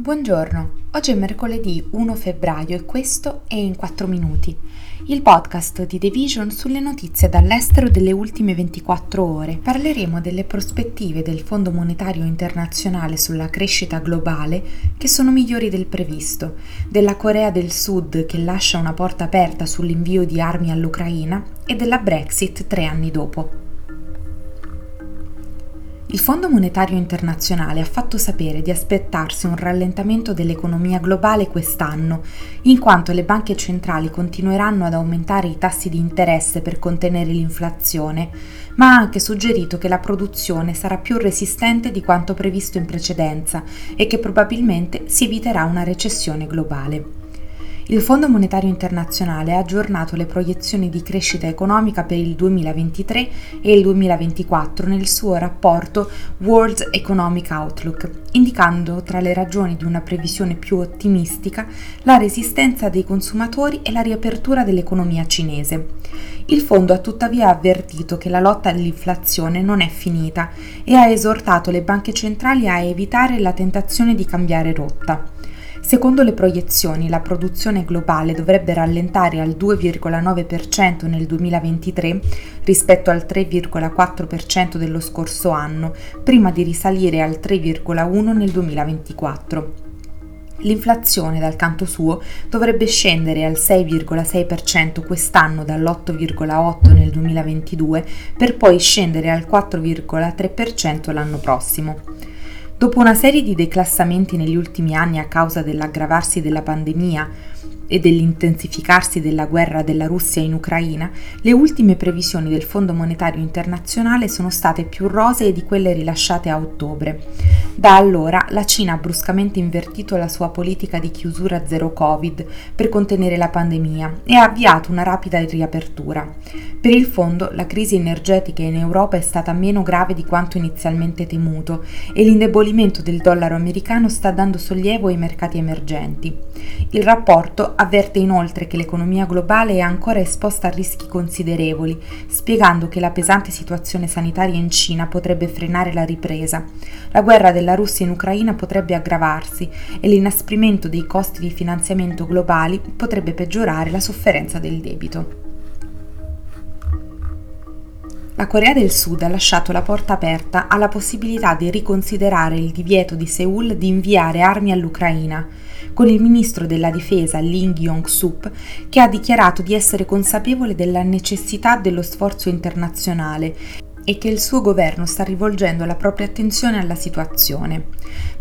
Buongiorno, oggi è mercoledì 1 febbraio e questo è In 4 Minuti, il podcast di The Vision sulle notizie dall'estero delle ultime 24 ore. Parleremo delle prospettive del Fondo Monetario Internazionale sulla crescita globale che sono migliori del previsto, della Corea del Sud che lascia una porta aperta sull'invio di armi all'Ucraina e della Brexit tre anni dopo. Il Fondo Monetario Internazionale ha fatto sapere di aspettarsi un rallentamento dell'economia globale quest'anno, in quanto le banche centrali continueranno ad aumentare i tassi di interesse per contenere l'inflazione, ma ha anche suggerito che la produzione sarà più resistente di quanto previsto in precedenza e che probabilmente si eviterà una recessione globale. Il Fondo Monetario Internazionale ha aggiornato le proiezioni di crescita economica per il 2023 e il 2024 nel suo rapporto World Economic Outlook, indicando tra le ragioni di una previsione più ottimistica la resistenza dei consumatori e la riapertura dell'economia cinese. Il fondo ha tuttavia avvertito che la lotta all'inflazione non è finita e ha esortato le banche centrali a evitare la tentazione di cambiare rotta. Secondo le proiezioni, la produzione globale dovrebbe rallentare al 2,9% nel 2023 rispetto al 3,4% dello scorso anno, prima di risalire al 3,1% nel 2024. L'inflazione, dal canto suo, dovrebbe scendere al 6,6% quest'anno dall'8,8% nel 2022 per poi scendere al 4,3% l'anno prossimo. Dopo una serie di declassamenti negli ultimi anni a causa dell'aggravarsi della pandemia, e dell'intensificarsi della guerra della Russia in Ucraina, le ultime previsioni del Fondo Monetario Internazionale sono state più rosee di quelle rilasciate a ottobre. Da allora la Cina ha bruscamente invertito la sua politica di chiusura zero Covid per contenere la pandemia e ha avviato una rapida riapertura. Per il fondo la crisi energetica in Europa è stata meno grave di quanto inizialmente temuto e l'indebolimento del dollaro americano sta dando sollievo ai mercati emergenti. Il rapporto avverte inoltre che l'economia globale è ancora esposta a rischi considerevoli, spiegando che la pesante situazione sanitaria in Cina potrebbe frenare la ripresa. La guerra della Russia in Ucraina potrebbe aggravarsi e l'inasprimento dei costi di finanziamento globali potrebbe peggiorare la sofferenza del debito. La Corea del Sud ha lasciato la porta aperta alla possibilità di riconsiderare il divieto di Seoul di inviare armi all'Ucraina con il ministro della difesa Ling Yong-sup che ha dichiarato di essere consapevole della necessità dello sforzo internazionale e che il suo governo sta rivolgendo la propria attenzione alla situazione.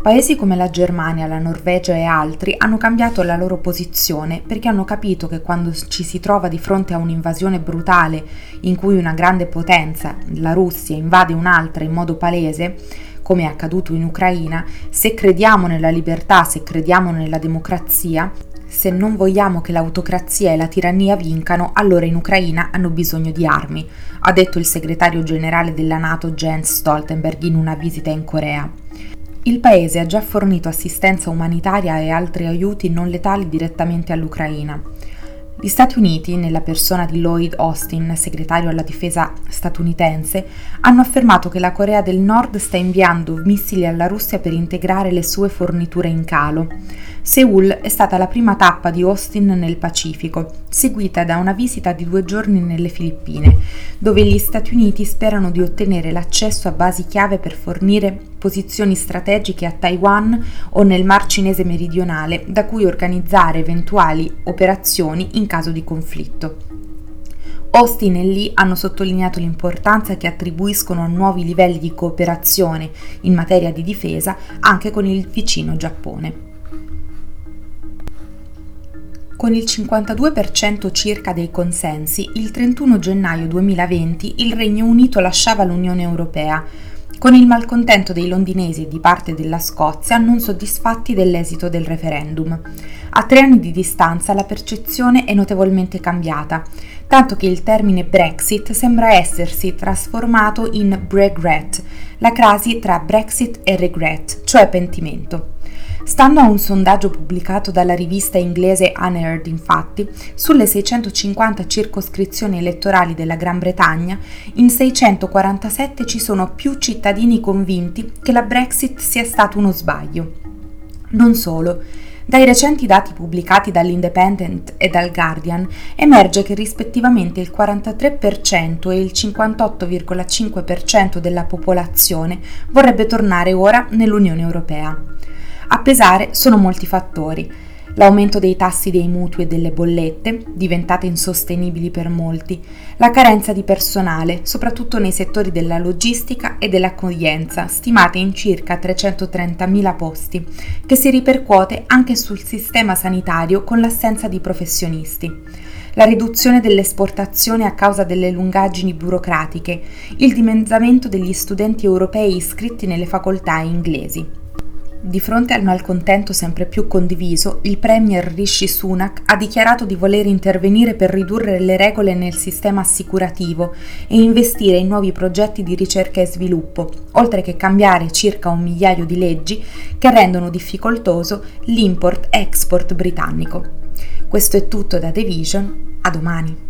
Paesi come la Germania, la Norvegia e altri hanno cambiato la loro posizione perché hanno capito che quando ci si trova di fronte a un'invasione brutale in cui una grande potenza, la Russia, invade un'altra in modo palese, come è accaduto in Ucraina, se crediamo nella libertà, se crediamo nella democrazia, se non vogliamo che l'autocrazia e la tirannia vincano, allora in Ucraina hanno bisogno di armi, ha detto il segretario generale della Nato Jens Stoltenberg in una visita in Corea. Il paese ha già fornito assistenza umanitaria e altri aiuti non letali direttamente all'Ucraina. Gli Stati Uniti, nella persona di Lloyd Austin, segretario alla difesa statunitense, hanno affermato che la Corea del Nord sta inviando missili alla Russia per integrare le sue forniture in calo. Seoul è stata la prima tappa di Austin nel Pacifico, seguita da una visita di due giorni nelle Filippine, dove gli Stati Uniti sperano di ottenere l'accesso a basi chiave per fornire posizioni strategiche a Taiwan o nel Mar Cinese meridionale, da cui organizzare eventuali operazioni in caso di conflitto. Austin e Lee hanno sottolineato l'importanza che attribuiscono a nuovi livelli di cooperazione in materia di difesa anche con il vicino Giappone. Con il 52% circa dei consensi, il 31 gennaio 2020 il Regno Unito lasciava l'Unione Europea, con il malcontento dei londinesi e di parte della Scozia non soddisfatti dell'esito del referendum. A tre anni di distanza la percezione è notevolmente cambiata, tanto che il termine Brexit sembra essersi trasformato in regret, la crasi tra Brexit e regret, cioè pentimento. Stando a un sondaggio pubblicato dalla rivista inglese Unheard, infatti, sulle 650 circoscrizioni elettorali della Gran Bretagna, in 647 ci sono più cittadini convinti che la Brexit sia stato uno sbaglio. Non solo, dai recenti dati pubblicati dall'Independent e dal Guardian emerge che rispettivamente il 43% e il 58,5% della popolazione vorrebbe tornare ora nell'Unione Europea. A pesare sono molti fattori. L'aumento dei tassi dei mutui e delle bollette, diventate insostenibili per molti, la carenza di personale, soprattutto nei settori della logistica e dell'accoglienza, stimate in circa 330.000 posti, che si ripercuote anche sul sistema sanitario con l'assenza di professionisti. La riduzione delle esportazioni a causa delle lungaggini burocratiche, il dimezzamento degli studenti europei iscritti nelle facoltà inglesi. Di fronte al malcontento sempre più condiviso, il premier Rishi Sunak ha dichiarato di voler intervenire per ridurre le regole nel sistema assicurativo e investire in nuovi progetti di ricerca e sviluppo, oltre che cambiare circa un migliaio di leggi che rendono difficoltoso l'import-export britannico. Questo è tutto da The Vision, a domani.